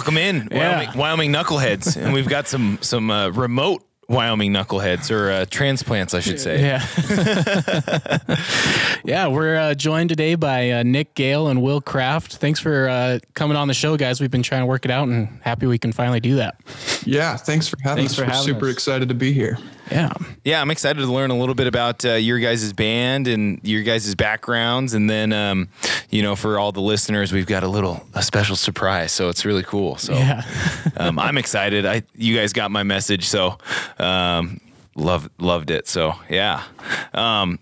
All right. Welcome in, Yeah. Wyoming, Wyoming knuckleheads, and we've got some some uh, remote Wyoming knuckleheads or uh, transplants, I should say. Yeah. yeah, we're uh, joined today by uh, Nick Gale and Will Kraft. Thanks for uh, coming on the show, guys. We've been trying to work it out and happy we can finally do that. Yeah, thanks for having Thanks us. for We're having super us. excited to be here. Yeah. Yeah, I'm excited to learn a little bit about uh, your guys' band and your guys' backgrounds, and then um, you know, for all the listeners, we've got a little a special surprise, so it's really cool. So Yeah. um, I'm excited. I you guys got my message, so um, love loved it. So yeah, um,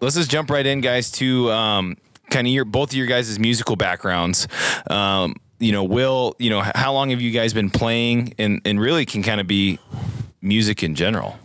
let's just jump right in, guys, to um, kind of your both of your guys' musical backgrounds. Um, you know, Will, you know, how long have you guys been playing, and and really can kind of be music in general.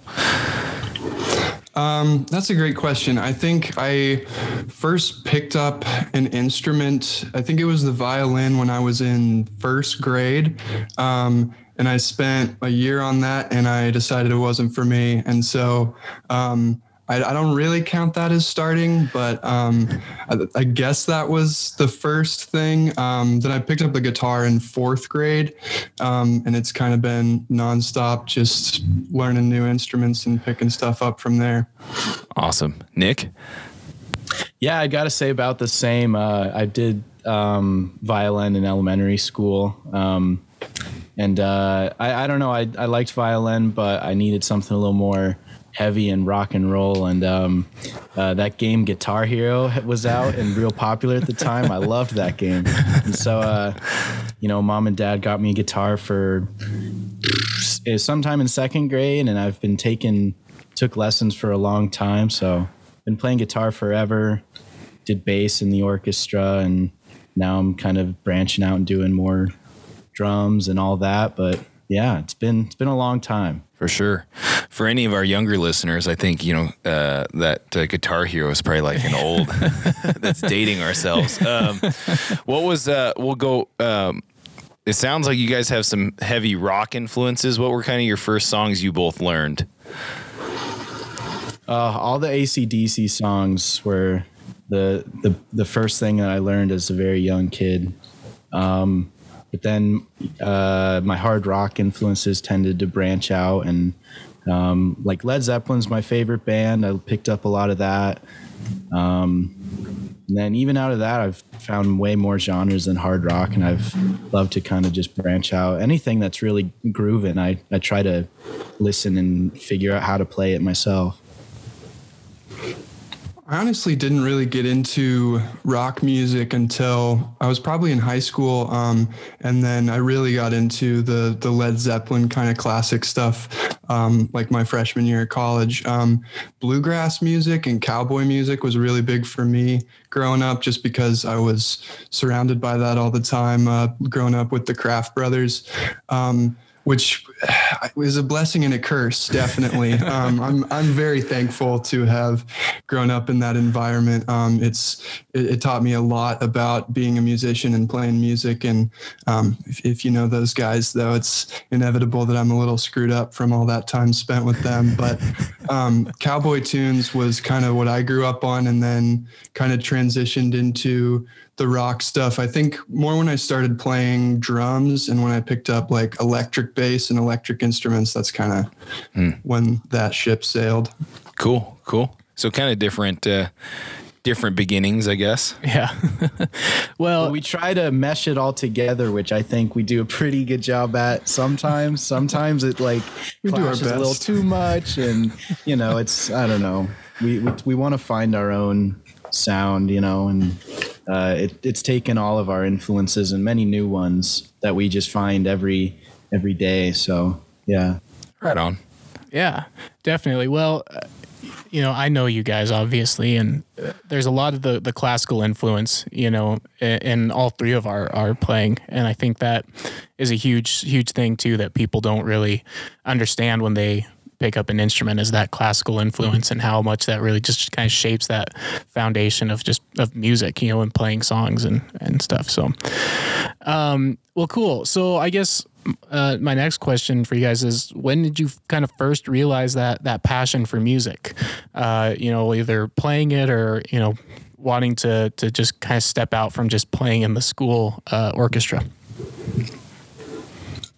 Um, that's a great question. I think I first picked up an instrument. I think it was the violin when I was in first grade. Um, and I spent a year on that and I decided it wasn't for me. And so um, I, I don't really count that as starting, but um, I, I guess that was the first thing. Um, then I picked up the guitar in fourth grade, um, and it's kind of been nonstop, just learning new instruments and picking stuff up from there. Awesome, Nick. Yeah, I got to say about the same. Uh, I did um, violin in elementary school. Um, and uh, I, I don't know, I, I liked violin, but I needed something a little more heavy and rock and roll. And um, uh, that game Guitar Hero was out and real popular at the time. I loved that game. And so, uh, you know, mom and dad got me a guitar for uh, sometime in second grade, and I've been taking took lessons for a long time. So been playing guitar forever. Did bass in the orchestra, and now I'm kind of branching out and doing more drums and all that. But yeah, it's been it's been a long time. For sure. For any of our younger listeners, I think you know uh, that uh, Guitar Hero is probably like an old that's dating ourselves. Um, what was? Uh, we'll go. Um, it sounds like you guys have some heavy rock influences. What were kind of your first songs you both learned? Uh, all the ACDC songs were the the the first thing that I learned as a very young kid. Um, but then uh, my hard rock influences tended to branch out, and um, like Led Zeppelin's my favorite band. I picked up a lot of that. Um, and then even out of that, I've found way more genres than hard rock, and I've loved to kind of just branch out. Anything that's really grooving, I I try to listen and figure out how to play it myself. I honestly didn't really get into rock music until I was probably in high school, um, and then I really got into the the Led Zeppelin kind of classic stuff, um, like my freshman year of college. Um, bluegrass music and cowboy music was really big for me growing up, just because I was surrounded by that all the time. Uh, growing up with the Kraft brothers. Which is a blessing and a curse, definitely. um, I'm I'm very thankful to have grown up in that environment. Um, it's it, it taught me a lot about being a musician and playing music. And um, if, if you know those guys, though, it's inevitable that I'm a little screwed up from all that time spent with them. But um, cowboy tunes was kind of what I grew up on, and then kind of transitioned into the rock stuff. I think more when I started playing drums and when I picked up like electric bass and electric instruments, that's kind of when that ship sailed. Cool, cool. So kind of different, uh, different beginnings, I guess. Yeah. well, But we try to mesh it all together, which I think we do a pretty good job at sometimes. Sometimes it like We do our clashes a little too much, and you know, it's I don't know. We we, we want to find our own sound, you know, and uh, it, it's taken all of our influences and many new ones that we just find every every day. So yeah. Right on. Yeah, definitely. Well, uh, you know, I know you guys obviously, and uh, there's a lot of the, the classical influence, you know, in, in all three of our, our playing. And I think that is a huge, huge thing too that people don't really understand when they pick up an instrument is that classical influence and how much that really just kind of shapes that foundation of just of music, you know, and playing songs and, and stuff. So, um, well, cool. So I guess uh, my next question for you guys is when did you kind of first realize that that passion for music? Uh, you know, either playing it or you know, wanting to to just kind of step out from just playing in the school uh, orchestra?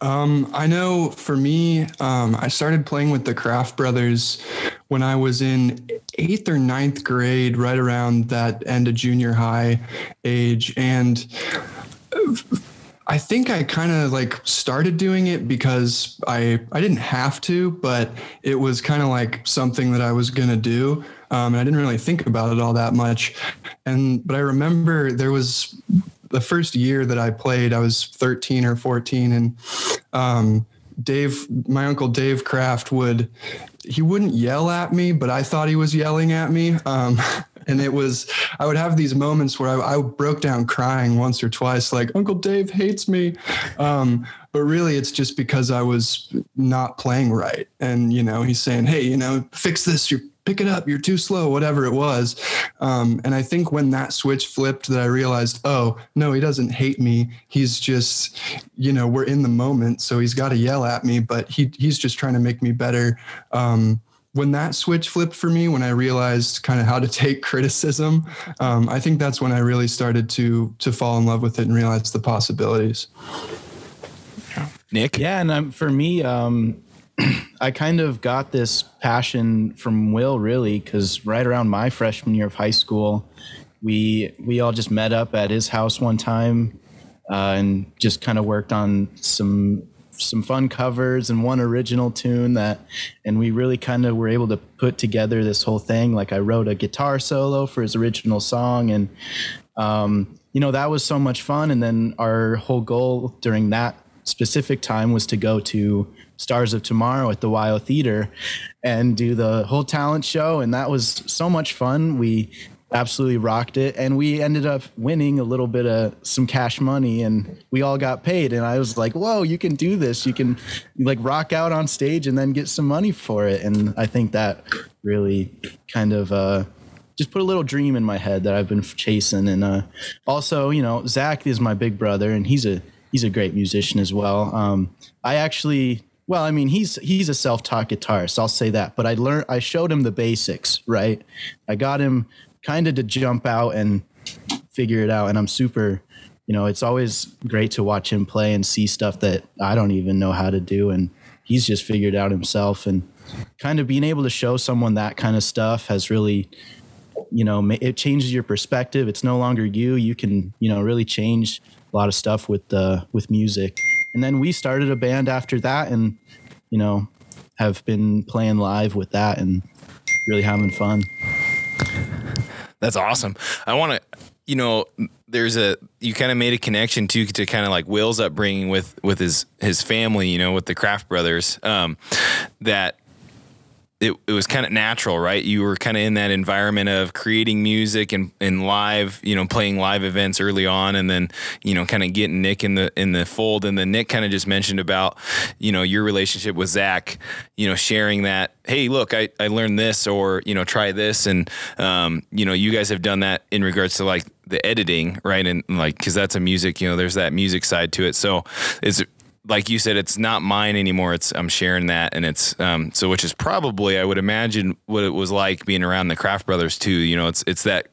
Um, I know for me, um, I started playing with the Kraft Brothers when I was in eighth or ninth grade, right around that end of junior high age. And I think I kind of like started doing it because I I didn't have to, but it was kind of like something that I was gonna do. Um, and I didn't really think about it all that much. And but I remember there was the first year that I played, I was 13 or 14, and um, Dave, my uncle Dave Kraft would, he wouldn't yell at me, but I thought he was yelling at me. Um, and it was, I would have these moments where I, I, broke down crying once or twice, like Uncle Dave hates me. Um, but really it's just because I was not playing right. And, you know, he's saying, Hey, you know, fix this. You're pick it up, you're too slow, whatever it was. Um, and I think when that switch flipped, that I realized, oh, no, he doesn't hate me. He's just, you know, we're in the moment. So he's got to yell at me, but he, he's just trying to make me better. Um, when that switch flipped for me, when I realized kind of how to take criticism, um, I think that's when I really started to to fall in love with it and realize the possibilities. Nick, yeah, and um, for me, um, I kind of got this passion from Will really because right around my freshman year of high school, we we all just met up at his house one time uh, and just kind of worked on some some fun covers and one original tune that and we really kind of were able to put together this whole thing. Like i wrote a guitar solo for his original song and um, you know that was so much fun. And then our whole goal during that specific time was to go to Stars of Tomorrow at the WYO Theater and do the whole talent show. And that was so much fun. We absolutely rocked it. And we ended up winning a little bit of some cash money and we all got paid. And I was like, whoa, you can do this. You can like rock out on stage and then get some money for it. And I think that really kind of, uh, just put a little dream in my head that I've been chasing. And uh, also, you know, Zach is my big brother, and he's a he's a great musician as well. Um, I actually well, I mean, he's he's a self-taught guitarist. I'll say that. But I learned, I showed him the basics, right? I got him kind of to jump out and figure it out. And I'm super, you know, it's always great to watch him play and see stuff that I don't even know how to do, and he's just figured out himself. And kind of being able to show someone that kind of stuff has really, you know, it changes your perspective. It's no longer you. You can, you know, really change a lot of stuff with the with music and then we started a band after that and you know have been playing live with that and really having fun. That's awesome. I want to you know there's a you kind of made a connection to to kind of like will's upbringing with with his his family you know with the Kraft brothers um that it, it was kind of natural, right? You were kind of in that environment of creating music and, and live, you know, playing live events early on, and then you know, kind of getting Nick in the in the fold. And then Nick kind of just mentioned about, you know, your relationship with Zach, you know, sharing that, hey, look, I, I learned this, or you know, try this, and um, you know, you guys have done that in regards to like the editing, right? And like, because that's a music, you know, there's that music side to it. So it's like you said, it's not mine anymore. It's I'm sharing that, and it's um, so which is probably I would imagine what it was like being around the Kraft Brothers too. You know, it's it's that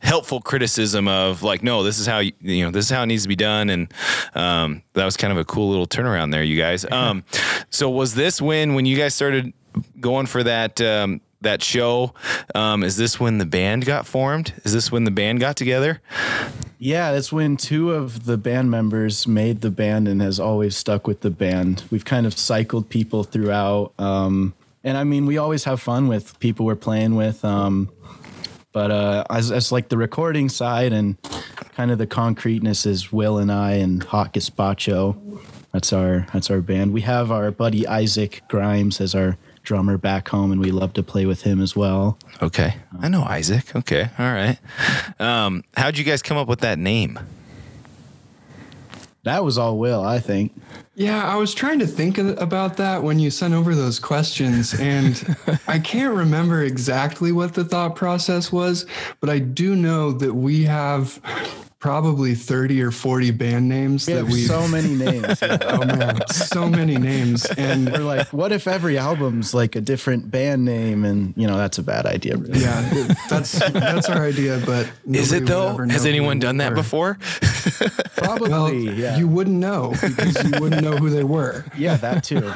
helpful criticism of like, no, this is how you, you know this is how it needs to be done, and um, that was kind of a cool little turnaround there, you guys. Um, so was this when when you guys started going for that um, that show. Um, is this when the band got formed? Is this when the band got together? Yeah, that's when two of the band members made the band and has always stuck with the band. We've kind of cycled people throughout. Um, and I mean, we always have fun with people we're playing with. Um, but uh, as, as like the recording side and kind of the concreteness is Will and I and Hot Gazpacho. That's our that's our band. We have our buddy Isaac Grimes as our drummer back home, and we love to play with him as well. Okay, I know Isaac. Okay, all right. Um, how'd you guys come up with that name? That was all Will, I think. Yeah, I was trying to think about that when you sent over those questions, and I can't remember exactly what the thought process was, but I do know that we have probably 30 or 40 band names We that have we so many names. yeah. oh man so many names and We're like, what if every album's like a different band name? And you know, that's a bad idea. Really. yeah that's that's our idea but Is it though? Has anyone done that before? Probably. well yeah. you wouldn't know because you wouldn't know who they were yeah, that too.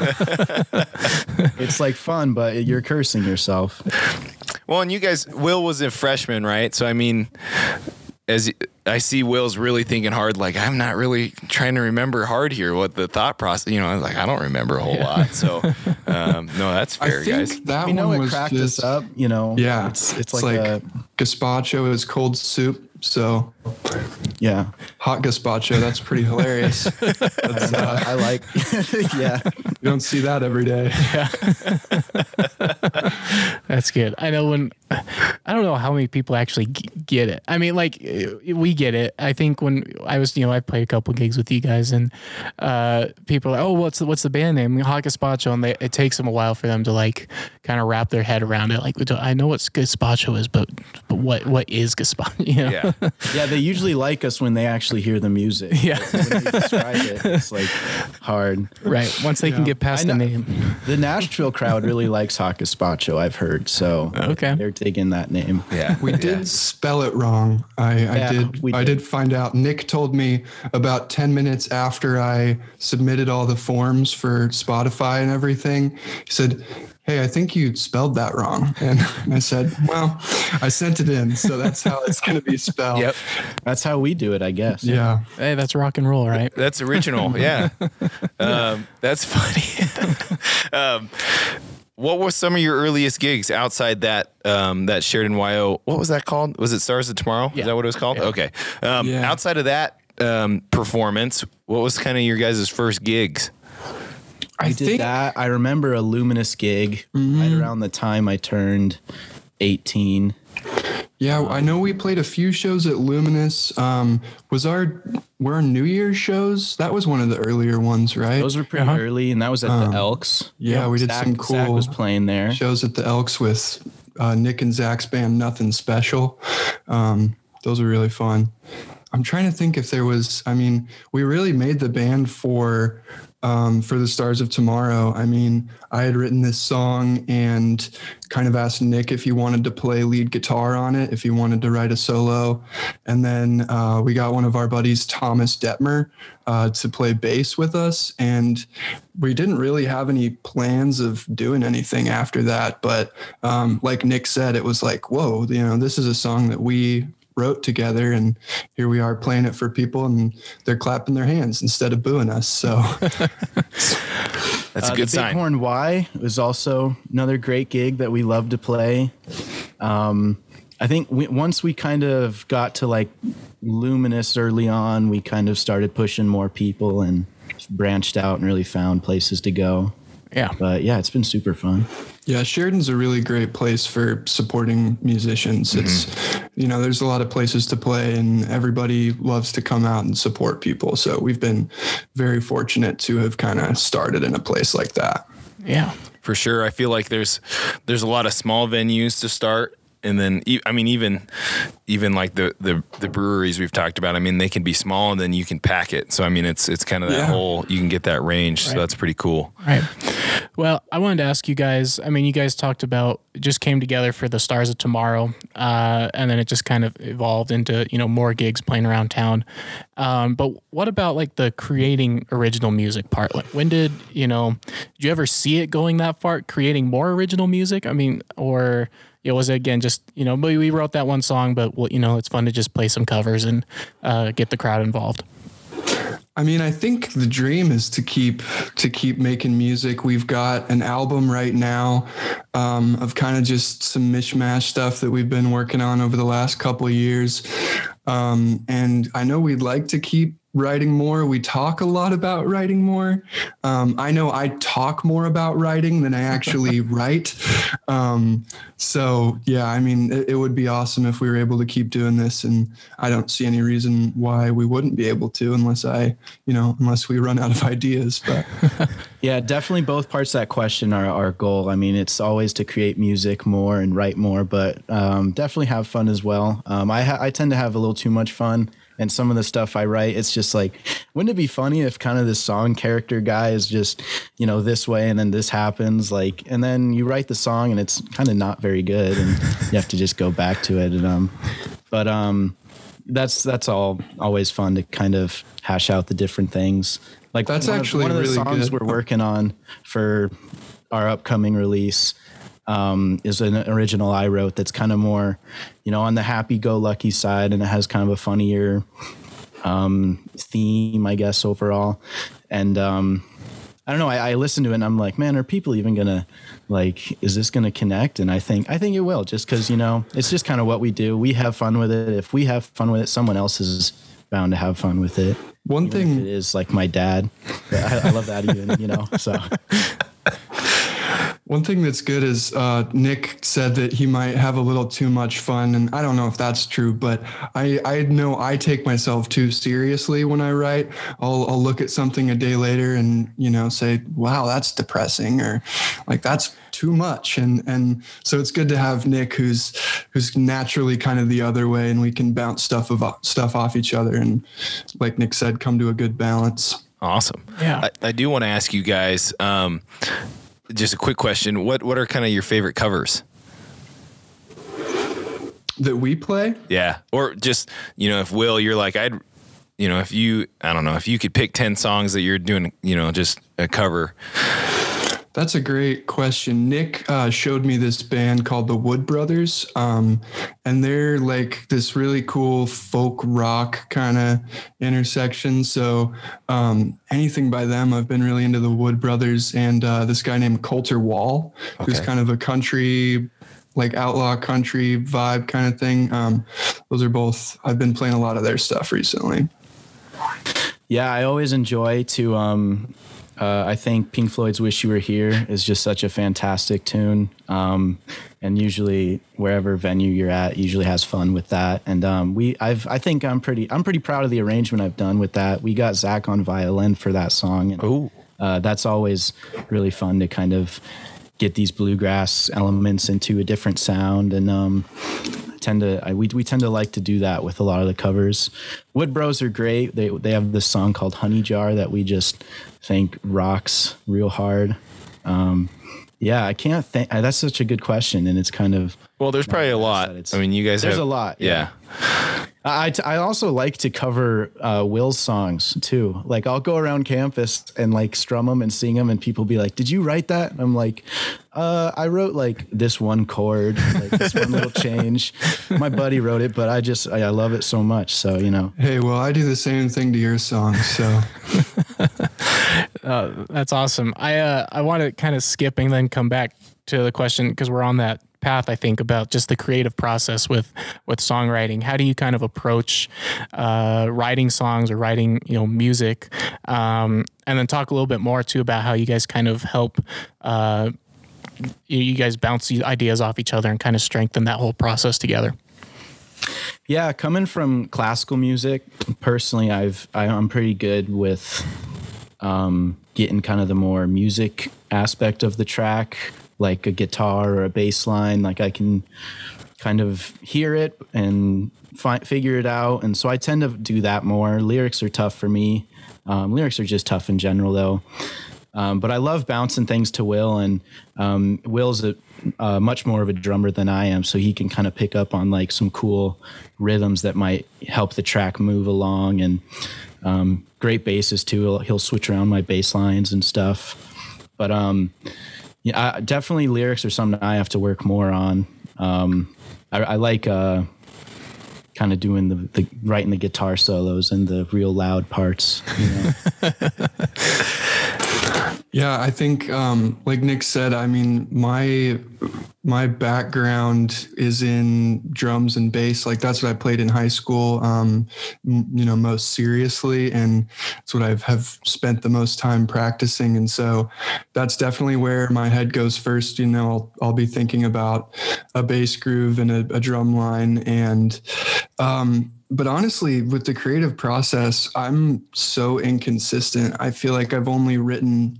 it's like fun, but you're cursing yourself. Well, and you guys, Will was a freshman, right? So I mean, as I see Will's really thinking hard, like I'm not really trying to remember hard here what the thought process. You know, I was like I don't remember a whole lot. So um, no, that's I fair, think guys. that We know one it was cracked just us up. You know. yeah It's it's like, a gazpacho is cold soup so yeah. hot gazpacho that's pretty hilarious That's, uh, I like. yeah. you don't see that every day Yeah. That's good. I know when I don't know how many people actually g- get it. I mean, like uh, we get it. I think when I was, you know, I played a couple gigs with you guys, and uh, people are, like, oh, what's the, what's the band name? Hot Gazpacho, and they, it takes them a while for them to like kind of wrap their head around it. Like, I know what gazpacho is, but but what what is gazpacho? You know? Yeah, Yeah, they usually like us when they actually hear the music. Yeah. When they describe it, it's like hard. right. Once they can get past I the name. The Nashville crowd really likes hot gazpacho, I've heard. So Okay. they're taking that name. yeah. We did spell it wrong. I, I Yeah, did. we I did. did find out. Nick told me about ten minutes after I submitted all the forms for Spotify and everything. He said, "Hey, I think you spelled that wrong." And I said, "Well, I sent it in, so that's how it's going to be spelled." Yep, That's how we do it, I guess. Yeah. Hey, that's rock and roll, right? that's original. Yeah, um, that's funny. um, what were some of your earliest gigs outside that um, that Sheridan WYO? What was that called? Was it Stars of Tomorrow? Yeah. Is that what it was called? Okay. Um, Yeah. Outside of that um, performance, what was kind of your guys' first gigs? I, did that. I remember a Luminous gig right around the time I turned 18. Yeah, I know we played a few shows at Luminous. Um, was our were our New Year's shows? That was one of the earlier ones, right? Those were pretty Uh-huh. early, and that was at the Elks. yeah, we did Zach, some Zach cool was playing there. shows at the Elks with uh, Nick and Zach's band, Nothing Special. Um, those were really fun. I'm trying to think if there was. I mean, we really made the band for um, for the Stars of Tomorrow. I mean, I had written this song and kind of asked Nick if he wanted to play lead guitar on it, if he wanted to write a solo, and then uh, we got one of our buddies, Thomas Detmer, uh, to play bass with us, and we didn't really have any plans of doing anything after that. But um, like Nick said, it was like, whoa, you know, this is a song that we wrote together and here we are playing it for people and they're clapping their hands instead of booing us so That's Uh, a good the sign. horn Y was also another great gig that we love to play. Um, I think we, once we kind of got to like Luminous early on, we kind of started pushing more people and branched out and really found places to go. Yeah. But yeah, it's been super fun. Yeah sheridan's a really great place for supporting musicians. Mm-hmm. It's you know there's a lot of places to play and everybody loves to come out and support people. So we've been very fortunate to have kind of started in a place like that. Yeah. for sure. I feel like there's there's a lot of small venues to start, and then I mean even even like the the the breweries we've talked about. I mean they can be small, and then you can pack it. So I mean it's it's kind of that Yeah. whole you can get that range. So that's pretty cool. Right. Well, I wanted to ask you guys. I mean, you guys talked about just came together for the Stars of Tomorrow, uh, and then it just kind of evolved into you know more gigs playing around town. Um, but what about like the creating original music part? Like, when did you know? Did you ever see it going that far, creating more original music? I mean, or know, was again just you know we wrote that one song, but well, you know it's fun to just play some covers and uh, get the crowd involved. I mean, I think the dream is to keep to keep making music. We've got an album right now um, of kind of just some mishmash stuff that we've been working on over the last couple of years, um, and I know we'd like to keep writing more. We talk a lot about writing more. Um, I know I talk more about writing than I actually write. Um, so yeah, I mean, it, it would be awesome if we were able to keep doing this, and I don't see any reason why we wouldn't be able to, unless I, you know, unless we run out of ideas. But Yeah, definitely both parts of that question are our goal. I mean, it's always to create music more and write more, but um, definitely have fun as well. Um, I, ha- I tend to have a little too much fun. And some of the stuff I write, it's just like, wouldn't it be funny if kind of this song character guy is just, you know, this way and then this happens, like, and then you write the song and it's kind of not very good, and you have to just go back to it. And um, but um, that's that's all always fun to kind of hash out the different things. Like That's one actually of, one of the really songs good. we're working on for our upcoming release um, is an original I wrote that's kind of more, you know, on the happy-go-lucky side, and it has kind of a funnier um, theme, I guess, overall. And um, I don't know. I, I listen to it and I'm like, man, are people even gonna like? Is this gonna connect? And I think I think it will, just because you know, it's just kind of what we do. We have fun with it. If we have fun with it, someone else is bound to have fun with it. One Even thing it is like my dad. I, I love that even, you know. So One thing that's good is uh, Nick said that he might have a little too much fun, and I don't know if that's true, but I I know I take myself too seriously when I write. I'll I'll look at something a day later and you know say, wow, that's depressing, or like that's too much, and and so it's good to have Nick who's who's naturally kind of the other way, and we can bounce stuff of stuff off each other, and like Nick said, come to a good balance. Awesome. Yeah. I, I do want to ask you guys um, just a quick question. What what are kind of your favorite covers? That we play. Yeah. Or just, you know, if Will, you're like, I'd, you know, if you, I don't know, if you could pick 10 songs that you're doing, you know, just a cover. That's a great question. Nick uh, showed me this band called the Wood Brothers, um, and they're like this really cool folk rock kind of intersection. So um, anything by them, I've been really into the Wood Brothers and uh, this guy named Colter Wall, who's kind of a country, like outlaw country vibe kind of thing. Um, those are both. I've been playing a lot of their stuff recently. Yeah, I always enjoy to. Uh, I think Pink Floyd's "Wish You Were Here" is just such a fantastic tune, um, and usually wherever venue you're at, usually has fun with that. And um, we, I've, I think I'm pretty, I'm pretty proud of the arrangement I've done with that. We got Zach on violin for that song, and uh, that's always really fun to kind of get these bluegrass elements into a different sound. And um, I tend to I, we, we tend to like to do that with a lot of the covers. Wood bros are great. They, they have this song called honey jar that we just think rocks real hard um, yeah i can't think that's such a good question and it's kind of Well, there's probably a lot. I mean, you guys there's have a lot, Yeah. I, I also like to cover uh, Will's songs too. Like I'll go around campus and like strum them and sing them, and people be like, "Did you write that?" And I'm like, uh, "I wrote like this one chord, like this one little change. My buddy wrote it, but I just I, I love it so much. So you know, Hey, well, I do the same thing to your songs, so. Uh, that's awesome. I uh, I want to kind of skip and then come back to the question because we're on that path. I think about just the creative process with with songwriting. How do you kind of approach uh, writing songs or writing you know music, um, and then talk a little bit more too about how you guys kind of help. Uh, you, guys bounce ideas off each other and kind of strengthen that whole process together. Yeah, coming from classical music, personally, I've I, I'm pretty good with um, getting kind of the more music aspect of the track, like a guitar or a bass line. Like I can kind of hear it and fi- figure it out, and so I tend to do that more. Lyrics are tough for me. Um, lyrics are just tough in general, though. Um, but I love bouncing things to Will, and um, Will's a, uh, much more of a drummer than I am, so he can kind of pick up on like some cool rhythms that might help the track move along. And um, great basses too. He'll, he'll switch around my bass lines and stuff. But um, yeah, I, definitely lyrics are something I have to work more on. Um, I, I like uh, kind of doing the, the writing the guitar solos and the real loud parts. You know? Yeah, I think um, like Nick said, I mean, my my background is in drums and bass. Like that's what I played in high school. Um, m- you know, most seriously, and it's what I've have spent the most time practicing. And so that's definitely where my head goes first. You know, I'll, I'll be thinking about a bass groove and a, a drum line, and um, but honestly, with the creative process, I'm so inconsistent. I feel like I've only written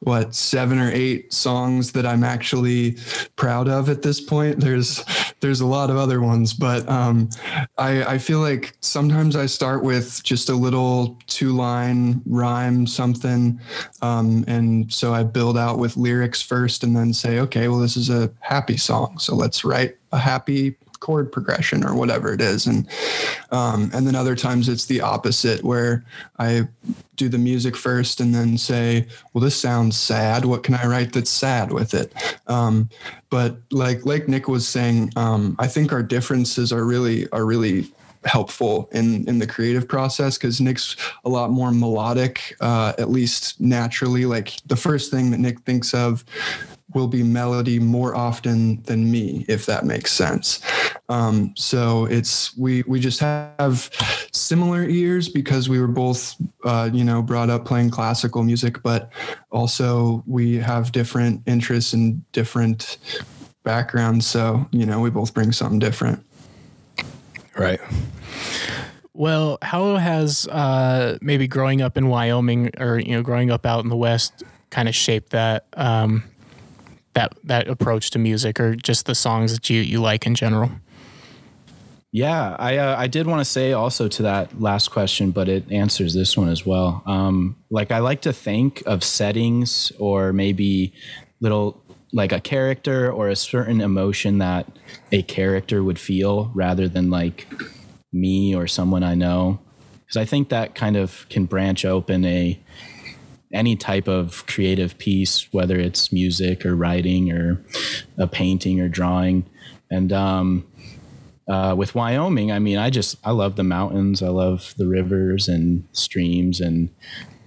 what seven or eight songs that I'm actually proud of at this point. There's there's a lot of other ones, but um, I, I feel like sometimes I start with just a little two line rhyme something, um, and so I build out with lyrics first, and then say, okay, well this is a happy song, so let's write a happy chord progression or whatever it is. And um, and then other times it's the opposite where i do the music first and then say well this sounds sad. What can i write that's sad with it? Um, but like like nick was saying um, i think our differences are really are really helpful in in the creative process because Nick's a lot more melodic, uh, at least naturally. Like the first thing that Nick thinks of will be melody more often than me, if that makes sense. Um, so it's we we just have similar ears because we were both uh, you know brought up playing classical music, but also we have different interests and different backgrounds. So you know we both bring something different. Right. Well, how has uh, maybe growing up in Wyoming or you know growing up out in the West kind of shaped that um, that that approach to music or just the songs that you you like in general? Yeah, I uh, I did want to say also to that last question, but it answers this one as well. Um, like I like to think of settings or maybe little like a character or a certain emotion that a character would feel rather than like me or someone I know. Because I think that kind of can branch open a any type of creative piece, whether it's music or writing or a painting or drawing. And um, uh, with Wyoming, I mean, I just I love the mountains. I love the rivers and streams and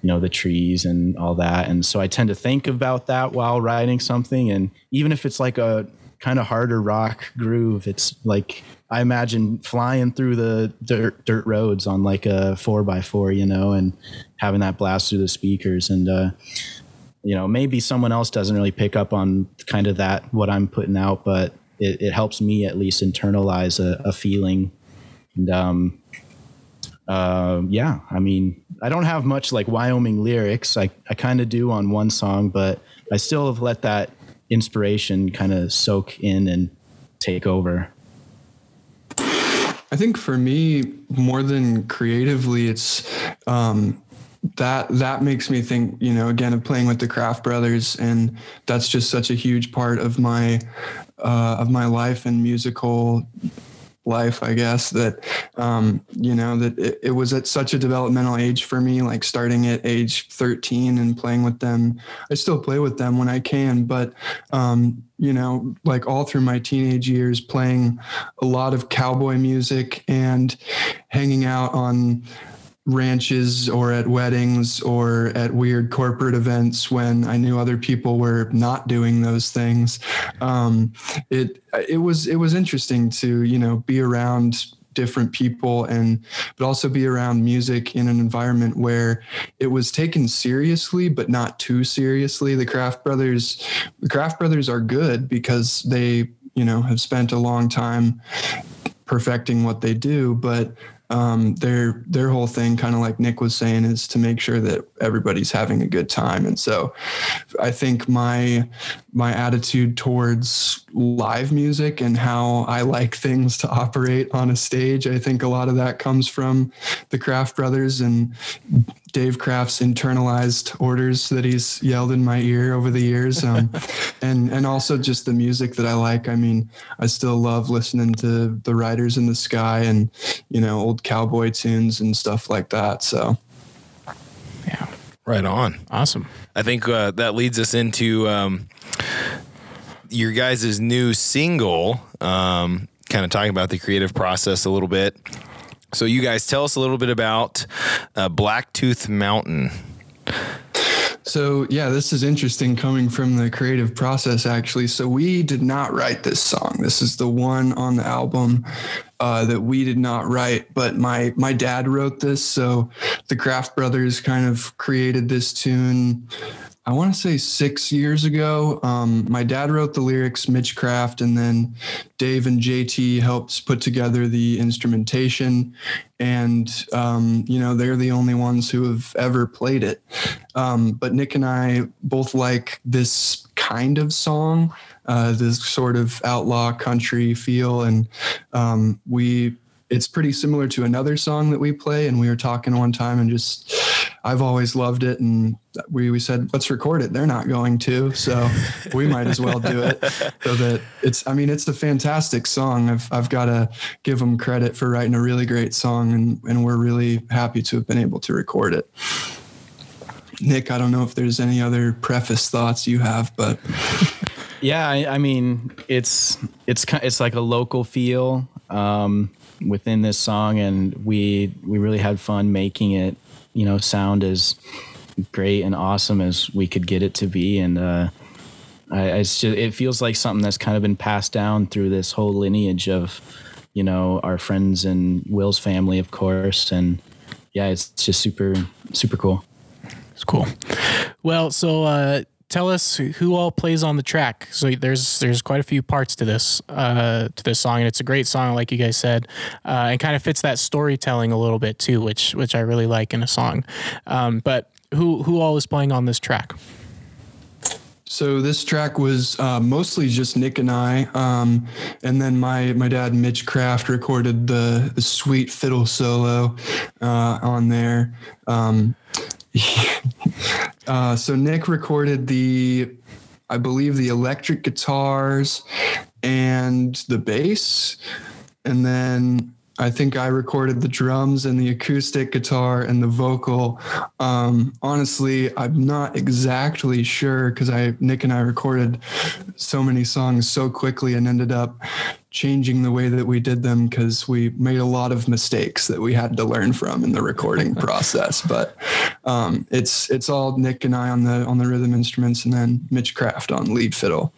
you know the trees and all that. And so I tend to think about that while writing something. And even if it's like a kind of harder rock groove, it's like I imagine flying through the dirt, dirt roads on like a four by four, you know, and having that blast through the speakers. And, uh, you know, maybe someone else doesn't really pick up on kind of that, what I'm putting out, but it, it helps me at least internalize a, a feeling. And, um, uh, yeah, I mean, I don't have much like Wyoming lyrics. I, I kind of do on one song, but I still have let that inspiration kind of soak in and take over. I think for me, more than creatively, it's um, that that makes me think. You know, again, of playing with the Kraft Brothers, and that's just such a huge part of my uh, of my life and musical life, I guess, that, um, you know, that it, it, was at such a developmental age for me, like starting at age 13 and playing with them. I still play with them when I can, but, um, you know, like all through my teenage years, playing a lot of cowboy music and hanging out on ranches or at weddings or at weird corporate events when I knew other people were not doing those things. Um, it it was it was interesting to you know be around different people and but also be around music in an environment where it was taken seriously but not too seriously the Kraft brothers the Kraft brothers are good because they you know have spent a long time perfecting what they do but um, their their whole thing, kind of like Nick was saying, is to make sure that everybody's having a good time. And so, I think my my attitude towards live music and how I like things to operate on a stage, I think a lot of that comes from the Kraft Brothers and Dave Kraft's internalized orders that he's yelled in my ear over the years, um, and and also just the music that I like. I mean, I still love listening to the Riders in the Sky and you know old cowboy tunes and stuff like that. So, yeah, right on, awesome. I think uh, that leads us into um, your guys' new single. Um, kind of talking about the creative process a little bit. So, you guys tell us a little bit about uh, Blacktooth Mountain. So, yeah, this is interesting coming from the creative process, actually. So, we did not write this song. This is the one on the album uh, that we did not write, but my my dad wrote this. So, the Kraft Brothers kind of created this tune I want to say six years ago. Um, my dad wrote the lyrics, Mitch Kraft, and then Dave and JT helped put together the instrumentation. And, um, you know, they're the only ones who have ever played it. Um, but Nick and I both like this kind of song, uh, this sort of outlaw country feel. And um, we, it's pretty similar to another song that we play. And we were talking one time and just, I've always loved it. And we, we said, let's record it. They're not going to. So we might as well do it. So that it's, I mean, it's a fantastic song. I've, I've got to give them credit for writing a really great song. And, and we're really happy to have been able to record it. Nick, I don't know if there's any other preface thoughts you have, but yeah, I, I mean, it's it's it's like a local feel um, within this song, and we we really had fun making it, you know, sound as great and awesome as we could get it to be, and uh, I, it's just it feels like something that's kind of been passed down through this whole lineage of, you know, our friends and Will's family, of course, and yeah, it's just super super cool. It's cool. Well, so uh, tell us who all plays on the track. So there's there's quite a few parts to this uh, to this song, and it's a great song, like you guys said, uh, and kind of fits that storytelling a little bit too, which which I really like in a song. Um, but who who all is playing on this track? So this track was uh, mostly just Nick and I, um, and then my my dad Mitch Kraft recorded the, the sweet fiddle solo uh, on there. Um, uh, so Nick recorded the, I believe, the electric guitars and the bass, and then I think I recorded the drums and the acoustic guitar and the vocal. Um, honestly, I'm not exactly sure because I Nick and I recorded so many songs so quickly and ended up changing the way that we did them because we made a lot of mistakes that we had to learn from in the recording process. But um, it's it's all Nick and I on the on the rhythm instruments and then Mitch Kraft on lead fiddle.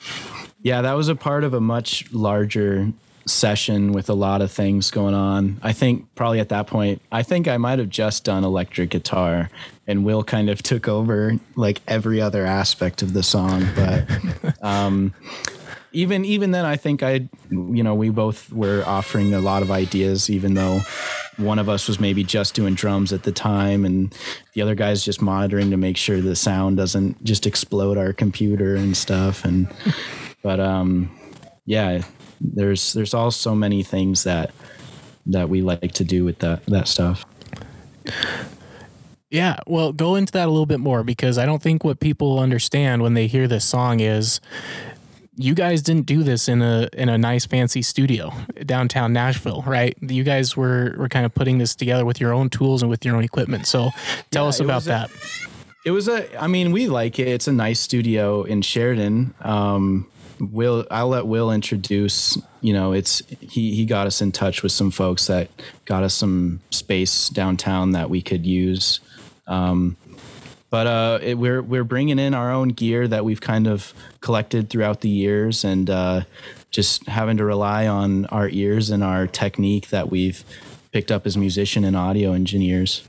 Yeah, that was a part of a much larger session with a lot of things going on. I think probably at that point, I think I might have just done electric guitar and Will kind of took over like every other aspect of the song. But um, even even then, I think I, you know, we both were offering a lot of ideas, even though one of us was maybe just doing drums at the time, and the other guy's just monitoring to make sure the sound doesn't just explode our computer and stuff. And but um, yeah, there's there's all so many things that that we like to do with that that stuff. Yeah, well, go into that a little bit more because I don't think what people understand when they hear this song is you guys didn't do this in a in a nice fancy studio downtown Nashville, right? You guys were were kind of putting this together with your own tools and with your own equipment. So tell Yeah, us about was a- that. It was a. I mean, we like it. It's a nice studio in Sheridan. Um, Will, I'll let Will introduce. You know, it's he he got us in touch with some folks that got us some space downtown that we could use. Um, but uh, it, we're we're bringing in our own gear that we've kind of collected throughout the years, and uh, just having to rely on our ears and our technique that we've picked up as musician and audio engineers.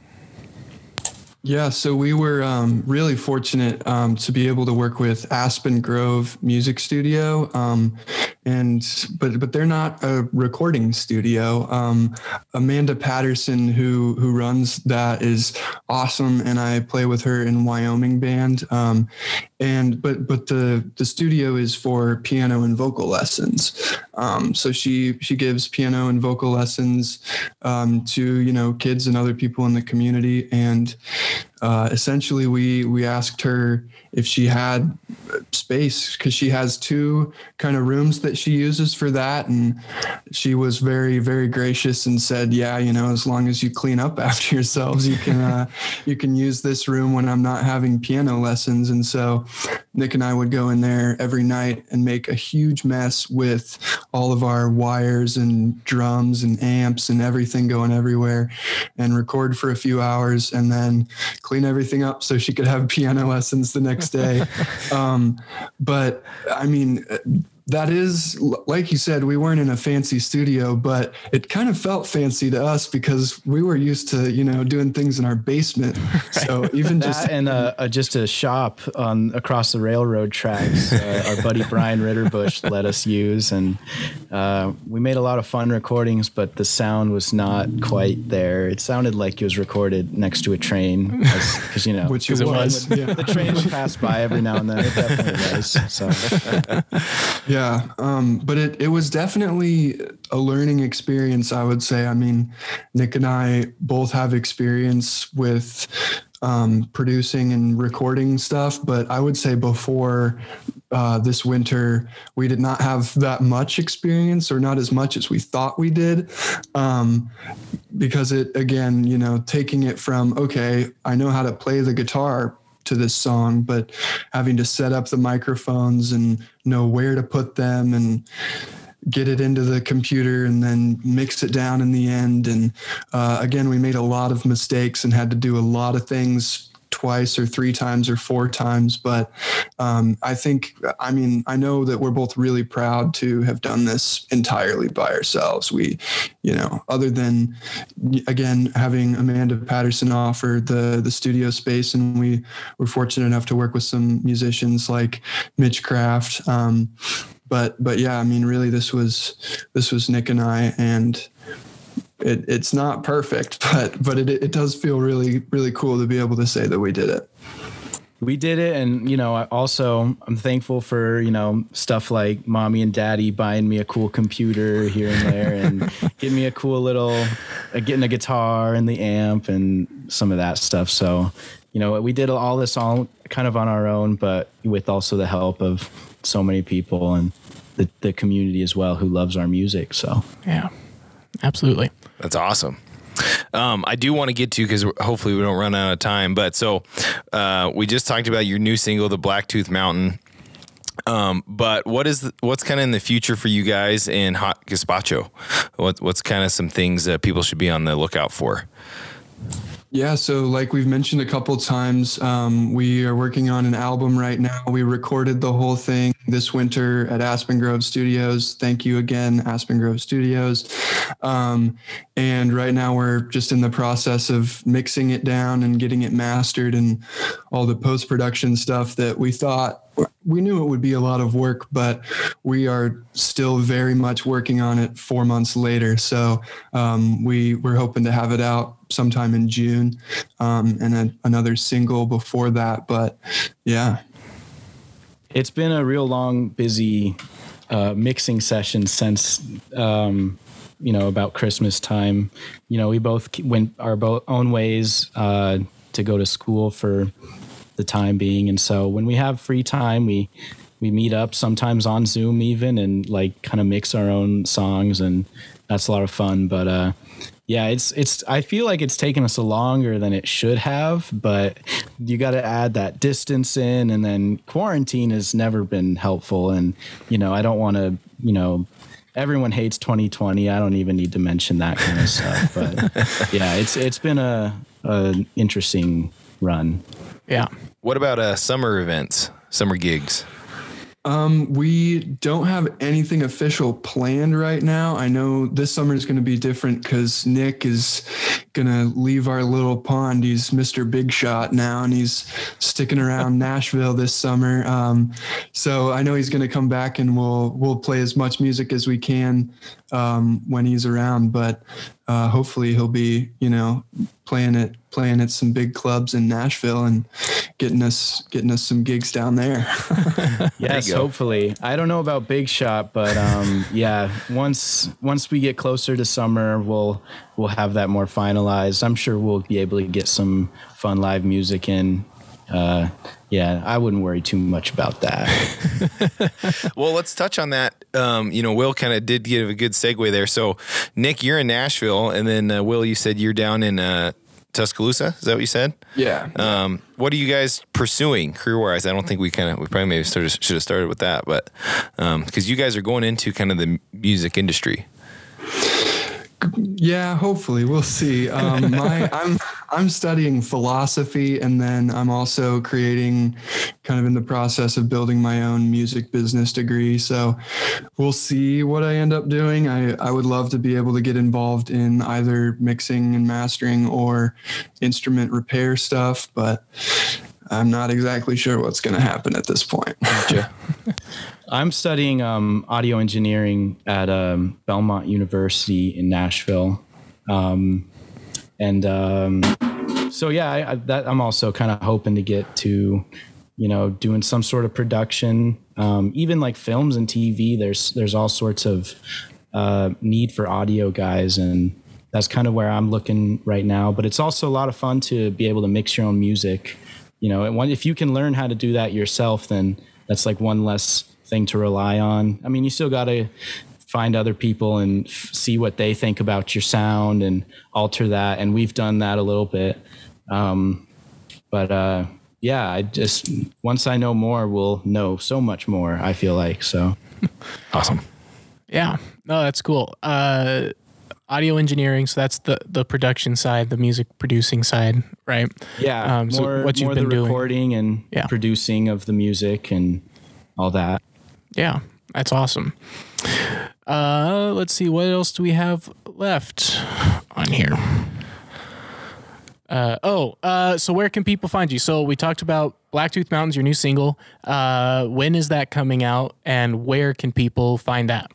Yeah, so we were um, really fortunate um, to be able to work with Aspen Grove Music Studio, um, and but but they're not a recording studio. Um, Amanda Patterson, who who runs that, is awesome, and I play with her in Wyoming band. Um, and but but the the studio is for piano and vocal lessons. Um, so she she gives piano and vocal lessons um, to you know kids and other people in the community and uh, essentially we we asked her if she had space because she has two kind of rooms that she uses for that and she was very very gracious and said yeah you know as long as you clean up after yourselves you can uh, you can use this room when i'm not having piano lessons. And so nick and i would go in there every night and make a huge mess with all of our wires and drums and amps and everything going everywhere and record for a few hours and then clean everything up so she could have piano lessons the next day. um, but I mean, that is, like you said, we weren't in a fancy studio, but it kind of felt fancy to us because we were used to, you know, doing things in our basement. So even just and uh, uh, just a shop on across the railroad tracks, uh, our buddy Brian Ritterbush let us use, and uh, we made a lot of fun recordings. But the sound was not quite there. It sounded like it was recorded next to a train, because you know, which it it was, was. yeah. the train would pass by every now and then. It definitely was. So Yeah, um, but it it was definitely a learning experience. I would say. I mean, Nick and I both have experience with um, producing and recording stuff, but I would say before uh, this winter, we did not have that much experience, or not as much as we thought we did. Um, because it again, you know, taking it from okay, I know how to play the guitar to this song, but having to set up the microphones and know where to put them and get it into the computer and then mix it down in the end. And uh, again, we made a lot of mistakes and had to do a lot of things twice or three times or four times. But um, I think, I mean, I know that we're both really proud to have done this entirely by ourselves. We, you know, other than again having Amanda Patterson offer the the studio space, and we were fortunate enough to work with some musicians like Mitch Kraft. Um, but but yeah, I mean, really, this was this was Nick and I, and it, it's not perfect, but but it it does feel really really cool to be able to say that we did it. We did it and you know I also i'm thankful for you know stuff like mommy and daddy buying me a cool computer here and there and getting me a cool little uh, getting a guitar and the amp and some of that stuff so you know we did all this all kind of on our own but with also the help of so many people and the, the community as well who loves our music so Yeah, absolutely. That's awesome. Um, I do want to get to because hopefully we don't run out of time. But so uh, we just talked about your new single, "The Blacktooth Mountain." Um, but what is the, what's kind of in the future for you guys in Hot Gazpacho? What, what's kind of some things that people should be on the lookout for? Yeah, so like we've mentioned a couple times, um, we are working on an album right now. We recorded the whole thing this winter at Aspen Grove Studios. Thank you again, Aspen Grove Studios. Um, and right now we're just in the process of mixing it down and getting it mastered and all the post production stuff that we thought we knew it would be a lot of work, but we are still very much working on it four months later. So um, we we're hoping to have it out sometime in June, um, and then another single before that. But yeah, it's been a real long, busy uh, mixing session since um, you know about Christmas time. You know, we both went our bo- own ways uh, to go to school for the time being, and so when we have free time, we we meet up sometimes on Zoom even and like kind of mix our own songs, and that's a lot of fun. But uh, yeah, it's it's. I feel like it's taken us longer than it should have, but you got to add that distance in, and then quarantine has never been helpful. And you know, I don't want to, you know, everyone hates 2020. I don't even need to mention that kind of stuff. But yeah, it's it's been a, a interesting run. Yeah. What about uh, summer events, summer gigs? Um, we don't have anything official planned right now. I know this summer is going to be different because Nick is going to leave our little pond. He's Mr. Big Shot now, and he's sticking around Nashville this summer. Um, so I know he's going to come back, and we'll we'll play as much music as we can um, when he's around. But uh, hopefully, he'll be you know playing at playing at some big clubs in Nashville and getting us getting us some gigs down there. Yes, go. hopefully. I don't know about Big Shot, but um, yeah, once once we get closer to summer, we'll we'll have that more finalized. I'm sure we'll be able to get some fun live music in. Uh, yeah, I wouldn't worry too much about that. Well, let's touch on that. Um, you know, Will kind of did give a good segue there. So, Nick, you're in Nashville, and then uh, Will, you said you're down in uh, Tuscaloosa. Is that what you said? yeah. Um, what are you guys pursuing career wise? I don't think we kind of we probably maybe started, should have started with that, but because you guys are going into kind of the music industry. Yeah, hopefully we'll see. Um, my, I'm I'm studying philosophy, and then I'm also creating, kind of in the process of building my own music business degree. So we'll see what I end up doing. I I would love to be able to get involved in either mixing and mastering or instrument repair stuff, but I'm not exactly sure what's going to happen at this point. I'm studying um, audio engineering at um, Belmont University in Nashville, um, and um, so yeah, I, I, that I'm also kind of hoping to get to, you know, doing some sort of production, um, even like films and TV. There's there's all sorts of uh, need for audio guys, and that's kind of where I'm looking right now. But it's also a lot of fun to be able to mix your own music. You know, if you can learn how to do that yourself, then that's like one less thing to rely on. I mean, you still got to find other people and f- see what they think about your sound and alter that. And we've done that a little bit. Um, but uh, yeah, I just once I know more, we'll know so much more. I feel like so. Awesome. Yeah. No, that's cool. Uh, audio engineering. So that's the the production side, the music producing side, right? Yeah. Um, so more, what you've more been the doing. recording and Yeah. producing of the music and all that. Yeah, that's awesome. Uh, let's see, what else do we have left on here? Uh, oh, uh, so where can people find you? So we talked about Blacktooth Mountains, your new single. Uh, when is that coming out, and where can people find that?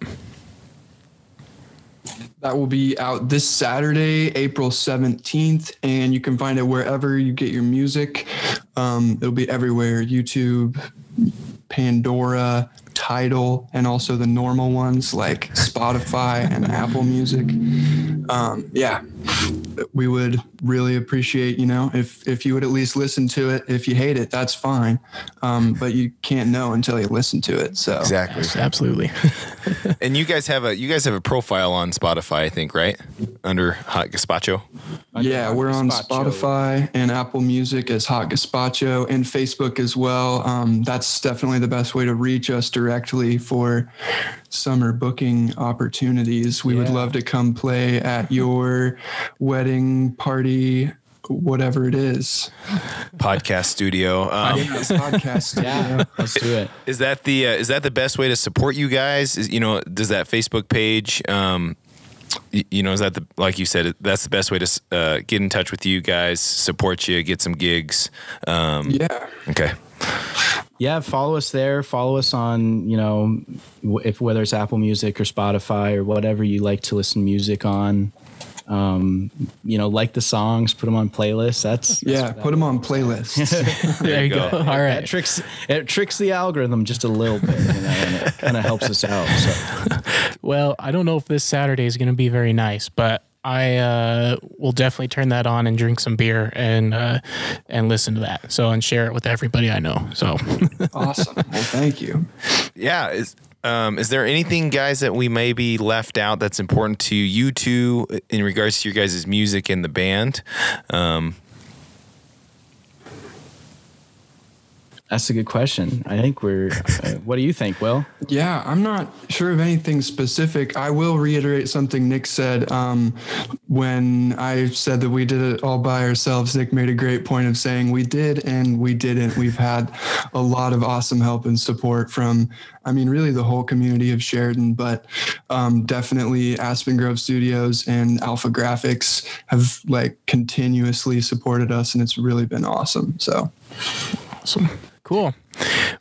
That will be out this Saturday, April 17th, and you can find it wherever you get your music. Um, it'll be everywhere YouTube, Pandora, Tidal, and also the normal ones like Spotify and Apple Music. Um, yeah, we would really appreciate, you know, if, if you would at least listen to it. If you hate it, that's fine. Um, but you can't know until you listen to it. So, Exactly. Absolutely. And you guys have a you guys have a profile on Spotify, I think, right? Under Hot Gazpacho. Yeah, we're on Spotify and Apple Music as Hot Gazpacho and Facebook as well. Um, that's definitely the best way to reach us directly for summer booking opportunities. We would love to come play at your wedding party, whatever it is. Podcast studio. Um, Yes, podcast. Yeah, let's do it. Is that the uh, is that the best way to support you guys? Is, you know, does that Facebook page? Um, y- you know, is that the like you said? That's the best way to uh, get in touch with you guys, support you, get some gigs. Um, Yeah. Okay. yeah follow us there follow us on you know if whether it's apple music or spotify or whatever you like to listen music on um, you know like the songs put them on playlists that's Yeah. Put them on playlists. there you go. go. All that right. tricks it tricks the algorithm just a little bit you know, and it kind of helps us out so Well, I don't know if this Saturday is going to be very nice, but I uh, will definitely turn that on and drink some beer and uh, and listen to that. So and share it with everybody I know. So awesome. Well, thank you. Yeah. Um, is there anything, guys, that we may be left out that's important to you two in regards to your guys' music and the band? Um, that's a good question i think we're uh, what do you think will Yeah, I'm not sure of anything specific. I will reiterate something Nick said um, when I said that we did it all by ourselves. Nick made a great point of saying we did and we didn't. We've had a lot of awesome help and support from, I mean, really the whole community of Sheridan, but um, definitely Aspen Grove Studios and AlphaGraphics have like continuously supported us, and it's really been awesome. So. awesome, cool.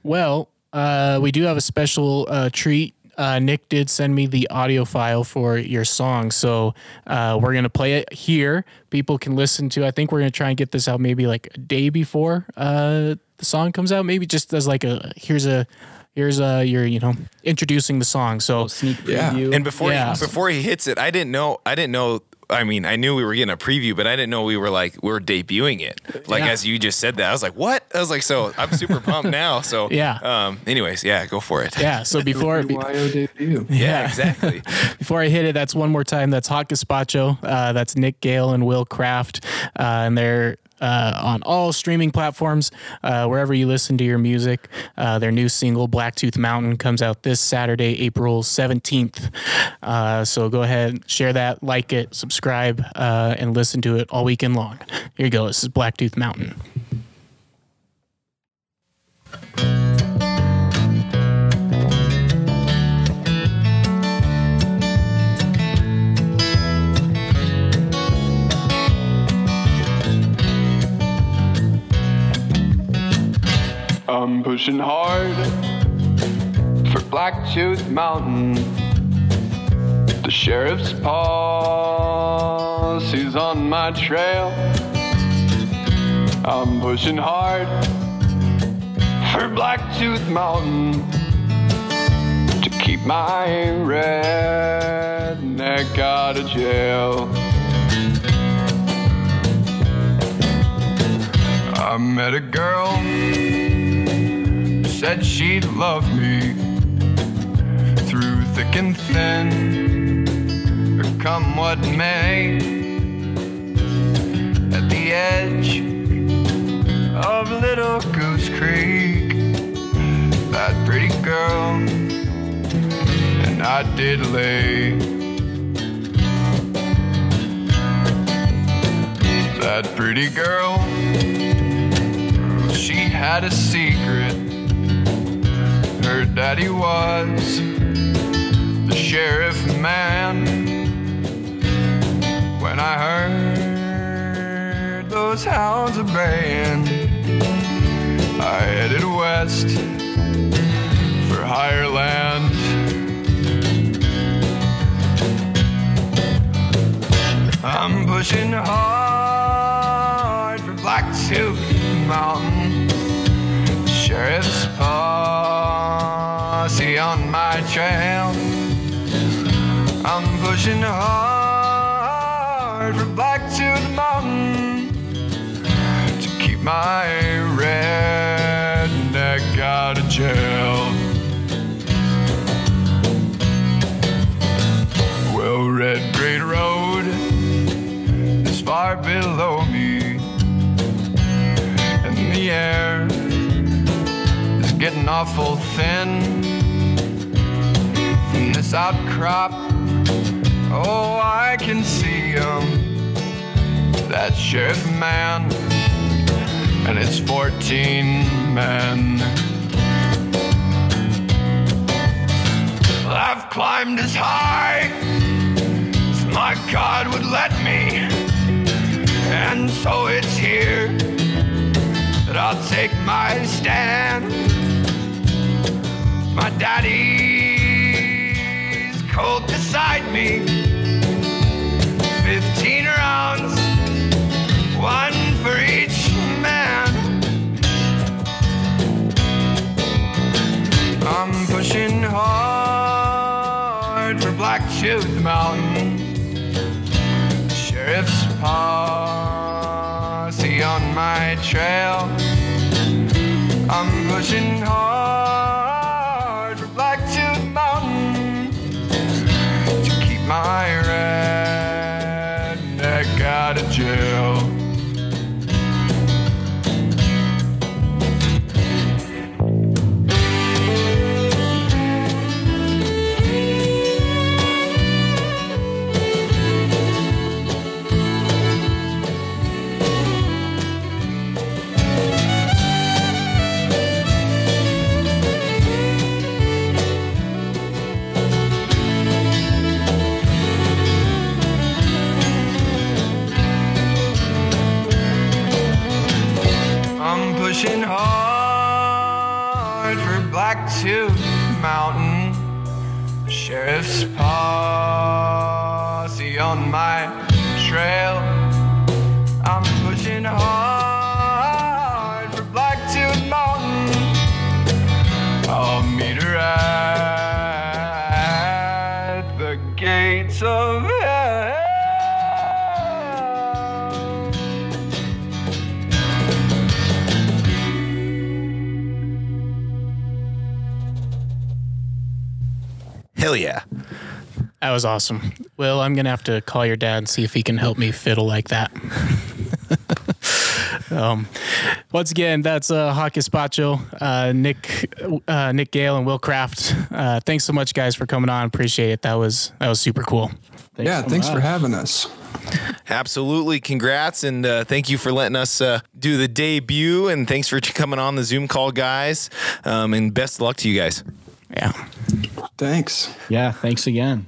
Well, uh, we do have a special uh, treat. Uh, Nick did send me the audio file for your song, so uh, we're gonna play it here. People can listen to. I think we're gonna try and get this out maybe like a day before uh, the song comes out. Maybe just as like a here's a here's a you're you know introducing the song. So sneak preview. Yeah. and before Yeah. he, before he hits it, I didn't know. I didn't know. I mean, I knew we were getting a preview, but I didn't know we were like we are debuting it. Like Yeah. as you just said that, I was like, "What?" I was like, "So I'm super pumped now." So Yeah. Um. Anyways, yeah, go for it. yeah, so before be- debut. Yeah. Exactly. Before I hit it, that's one more time. That's Hot Gazpacho. Uh, that's Nick Gale and Will Kraft. Uh, and they're uh, on all streaming platforms, uh, wherever you listen to your music. Uh, their new single, Blacktooth Mountain, comes out this Saturday, April 17th. Uh, so go ahead, share that, like it, subscribe, uh, and listen to it all weekend long. Here you go. This is Blacktooth Mountain. I'm pushing hard for Blacktooth Mountain. The sheriff's posse's on my trail. I'm pushing hard for Blacktooth Mountain to keep my redneck out of jail. I met a girl said she'd love me through thick and thin, come what may. At the edge of Little Goose Creek, that pretty girl and I did lay. That pretty girl, she had a secret her daddy was the sheriff man. When I heard those hounds a baying, I headed west for higher land. I'm pushing hard for Blacktooth Mountain. Sheriff's posse on my trail. I'm pushing hard for Blacktooth Mountain to keep my redneck out of jail. Well, Red Grade Road is far below me, and the air getting awful thin from this outcrop. Oh, I can see him, that sheriff man, and it's 14 men. I've climbed as high as my God would let me, and so it's here that I'll take my stand. My daddy's colt beside me, 15 rounds, one for each man. I'm pushing hard for Blacktooth Mountain. Sheriff's posse on my trail. I'm pushing hard was awesome. Well, I'm gonna have to call your dad and see if he can help me fiddle like that. Um, once again, that's uh, Hot Gazpacho, uh, Nick, uh, Nick Gale, and Will Kraft. Uh, thanks so much, guys, for coming on. Appreciate it. That was that was super cool. Thanks yeah, so thanks for having us. Absolutely. Congrats. And uh, thank you for letting us uh, do the debut. And thanks for coming on the Zoom call, guys. Um, and best of luck to you guys. Yeah. Thanks. Yeah, thanks again.